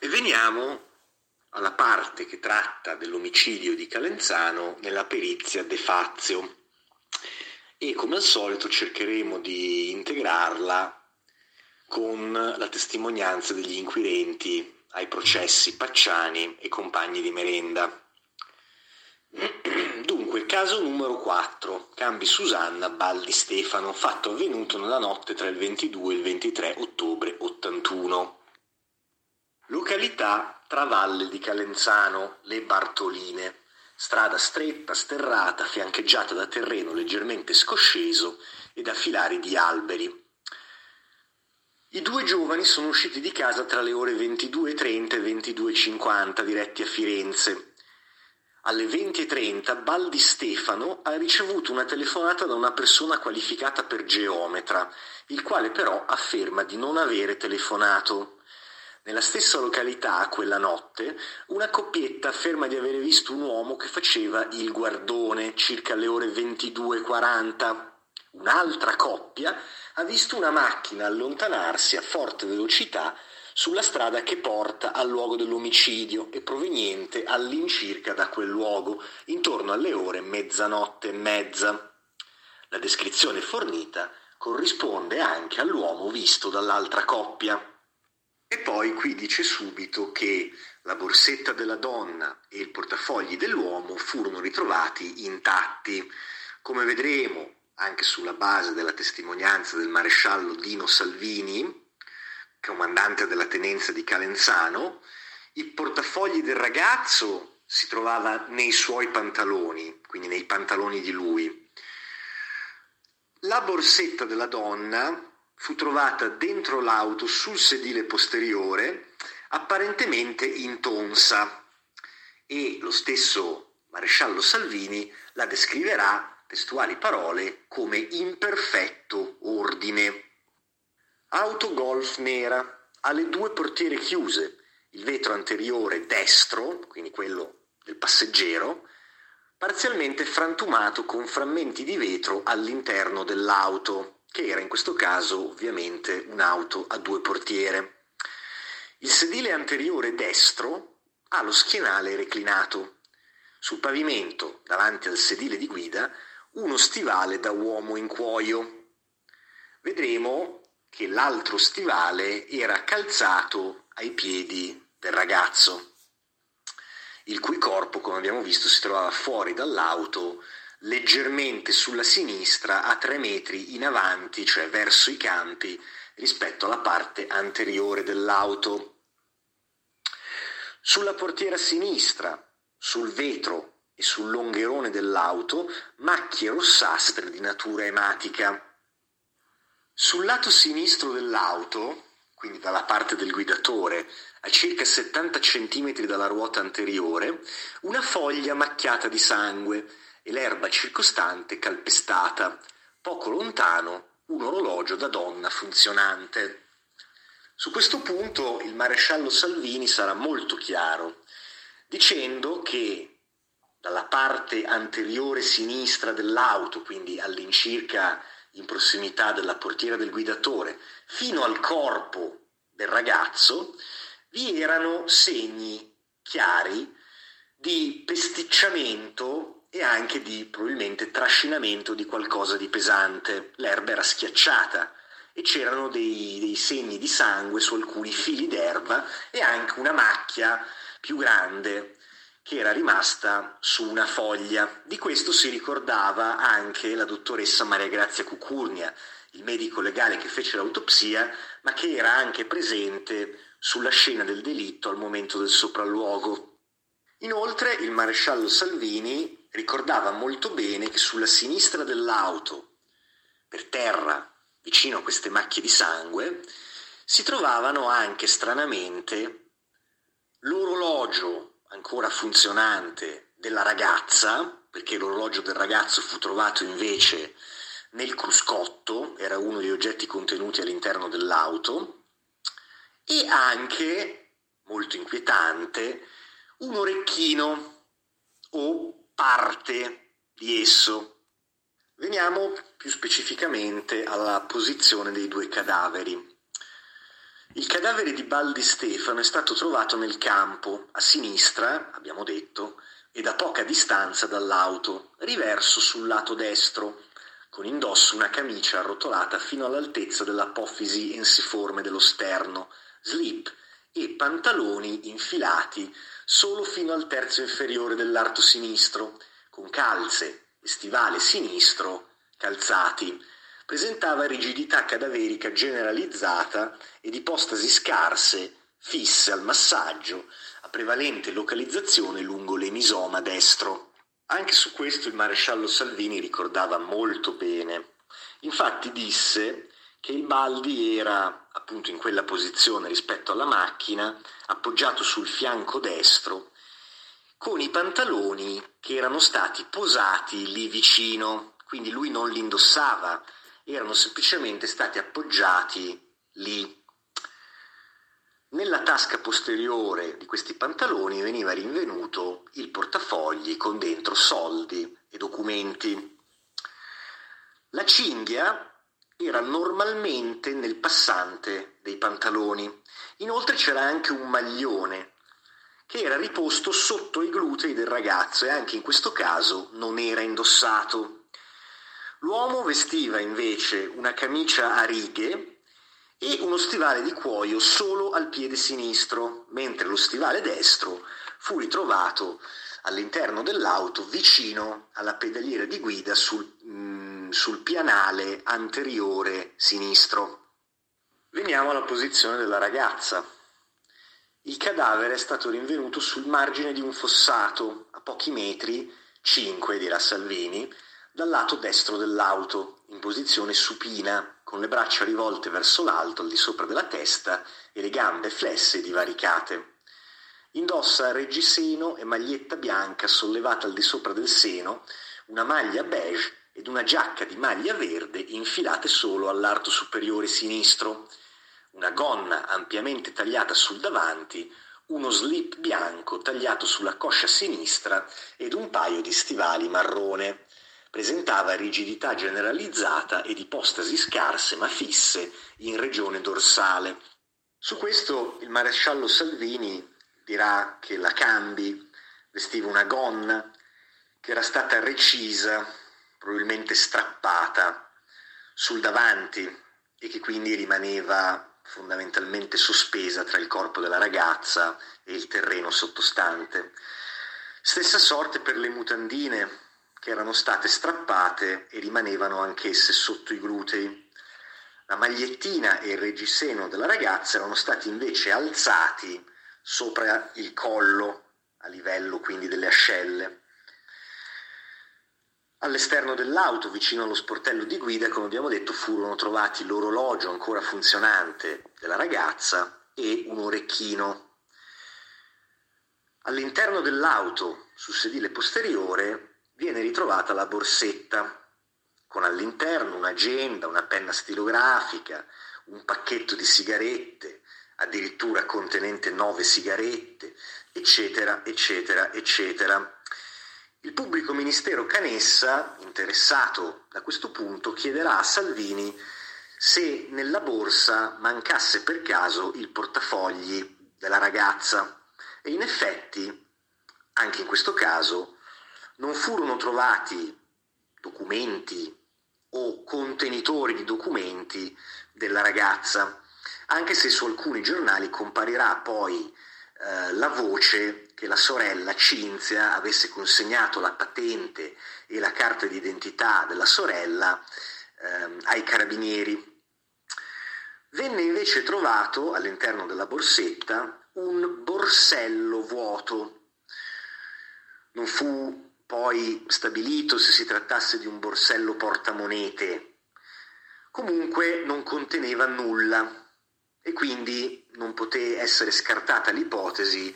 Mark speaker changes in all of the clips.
Speaker 1: E veniamo alla parte che tratta dell'omicidio di Calenzano nella perizia De Fazio. E come al solito cercheremo di integrarla con la testimonianza degli inquirenti ai processi Pacciani e compagni di merenda. Dunque, caso numero 4, Cambi Susanna, Baldi Stefano, fatto avvenuto nella notte tra il 22 e il 23 ottobre 81. Località Travalle di Calenzano, Le Bartoline, strada stretta, sterrata, fiancheggiata da terreno leggermente scosceso e da filari di alberi. I due giovani sono usciti di casa tra le ore 22.30 e 22.50 diretti a Firenze. Alle 20.30 Baldi Stefano ha ricevuto una telefonata da una persona qualificata per geometra, il quale però afferma di non avere telefonato. Nella stessa località, quella notte, una coppietta afferma di avere visto un uomo che faceva il guardone circa alle ore 22.40. Un'altra coppia ha visto una macchina allontanarsi a forte velocità sulla strada che porta al luogo dell'omicidio e proveniente all'incirca da quel luogo, intorno alle ore mezzanotte e mezza. La descrizione fornita corrisponde anche all'uomo visto dall'altra coppia. Poi qui dice subito che la borsetta della donna e il portafogli dell'uomo furono ritrovati intatti. Come vedremo, anche sulla base della testimonianza del maresciallo Dino Salvini, comandante della tenenza di Calenzano, i portafogli del ragazzo si trovava nei suoi pantaloni, quindi nei pantaloni di lui. La borsetta della donna fu trovata dentro l'auto sul sedile posteriore, apparentemente intonsa, e lo stesso maresciallo Salvini la descriverà, testuali parole, come imperfetto ordine. Auto golf nera, ha le due portiere chiuse, il vetro anteriore destro, quindi quello del passeggero, parzialmente frantumato con frammenti di vetro all'interno dell'auto, che era in questo caso ovviamente un'auto a due portiere. Il sedile anteriore destro ha lo schienale reclinato. Sul pavimento, davanti al sedile di guida, uno stivale da uomo in cuoio. Vedremo che l'altro stivale era calzato ai piedi del ragazzo, il cui corpo, come abbiamo visto, si trovava fuori dall'auto, leggermente sulla sinistra, a tre metri in avanti, cioè verso i campi, rispetto alla parte anteriore dell'auto. Sulla portiera sinistra, sul vetro e sul longherone dell'auto, macchie rossastre di natura ematica. Sul lato sinistro dell'auto, quindi dalla parte del guidatore, a circa 70 cm dalla ruota anteriore, una foglia macchiata di sangue e l'erba circostante calpestata. Poco lontano un orologio da donna funzionante. Su questo punto il maresciallo Salvini sarà molto chiaro, dicendo che dalla parte anteriore sinistra dell'auto, quindi all'incirca in prossimità della portiera del guidatore, fino al corpo del ragazzo, vi erano segni chiari di pesticciamento e anche di probabilmente trascinamento di qualcosa di pesante. L'erba era schiacciata e c'erano dei, dei segni di sangue su alcuni fili d'erba e anche una macchia più grande che era rimasta su una foglia. Di questo si ricordava anche la dottoressa Maria Grazia Cucurnia, il medico legale che fece l'autopsia, ma che era anche presente sulla scena del delitto al momento del sopralluogo. Inoltre il maresciallo Salvini ricordava molto bene che sulla sinistra dell'auto, per terra, vicino a queste macchie di sangue, si trovavano anche stranamente l'orologio ancora funzionante della ragazza, perché l'orologio del ragazzo fu trovato invece nel cruscotto, era uno degli oggetti contenuti all'interno dell'auto, e anche, molto inquietante, un orecchino o parte di esso. Veniamo più specificamente alla posizione dei due cadaveri. Il cadavere di Baldi Stefano è stato trovato nel campo, a sinistra, abbiamo detto, ed a poca distanza dall'auto, riverso sul lato destro, con indosso una camicia arrotolata fino all'altezza dell'apofisi ensiforme dello sterno, slip e pantaloni infilati solo fino al terzo inferiore dell'arto sinistro, con calze e stivale sinistro calzati. Presentava rigidità cadaverica generalizzata ed ipostasi scarse, fisse al massaggio, a prevalente localizzazione lungo l'emisoma destro. Anche su questo il maresciallo Salvini ricordava molto bene. Infatti disse che il Baldi era appunto in quella posizione rispetto alla macchina, appoggiato sul fianco destro, con i pantaloni che erano stati posati lì vicino, quindi lui non li indossava, erano semplicemente stati appoggiati lì nella tasca posteriore di questi pantaloni veniva rinvenuto il portafogli con dentro soldi e documenti. La cinghia era normalmente nel passante dei pantaloni. Inoltre c'era anche un maglione che era riposto sotto i glutei del ragazzo e anche in questo caso non era indossato. L'uomo vestiva invece una camicia a righe e uno stivale di cuoio solo al piede sinistro, mentre lo stivale destro fu ritrovato all'interno dell'auto vicino alla pedaliera di guida sul, mm, sul pianale anteriore sinistro. Veniamo alla posizione della ragazza. Il cadavere è stato rinvenuto sul margine di un fossato, a pochi metri, 5 dirà Salvini, dal lato destro dell'auto, in posizione supina, con le braccia rivolte verso l'alto al di sopra della testa e le gambe flesse e divaricate. Indossa reggiseno e maglietta bianca sollevata al di sopra del seno, una maglia beige ed una giacca di maglia verde infilate solo all'arto superiore sinistro, una gonna ampiamente tagliata sul davanti, uno slip bianco tagliato sulla coscia sinistra ed un paio di stivali marrone. Presentava rigidità generalizzata ed ipostasi scarse ma fisse in regione dorsale. Su questo il maresciallo Salvini dirà che la Cambi vestiva una gonna che era stata recisa, probabilmente strappata, sul davanti e che quindi rimaneva fondamentalmente sospesa tra il corpo della ragazza e il terreno sottostante. Stessa sorte per le mutandine che erano state strappate e rimanevano anch'esse sotto i glutei. La magliettina e il reggiseno della ragazza erano stati invece alzati sopra il collo, a livello quindi delle ascelle. All'esterno dell'auto, vicino allo sportello di guida, come abbiamo detto, furono trovati l'orologio ancora funzionante della ragazza e un orecchino. All'interno dell'auto, sul sedile posteriore, viene ritrovata la borsetta, con all'interno un'agenda, una penna stilografica, un pacchetto di sigarette, addirittura contenente nove sigarette, eccetera, eccetera, eccetera. Il pubblico ministero Canessa, interessato da questo punto, chiederà a Salvini se nella borsa mancasse per caso il portafogli della ragazza. E in effetti, anche in questo caso, non furono trovati documenti o contenitori di documenti della ragazza, anche se su alcuni giornali comparirà poi eh, la voce che la sorella Cinzia avesse consegnato la patente e la carta d'identità della sorella eh, ai carabinieri. Venne invece trovato all'interno della borsetta un borsello vuoto. Non fu poi stabilito se si trattasse di un borsello portamonete. Comunque non conteneva nulla e quindi non poté essere scartata l'ipotesi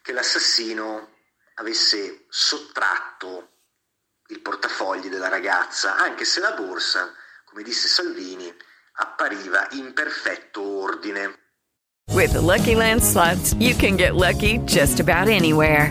Speaker 1: che l'assassino avesse sottratto il portafogli della ragazza, anche se la borsa, come disse Salvini, appariva in perfetto ordine.
Speaker 2: With the Lucky Land slots, you can get lucky just about anywhere.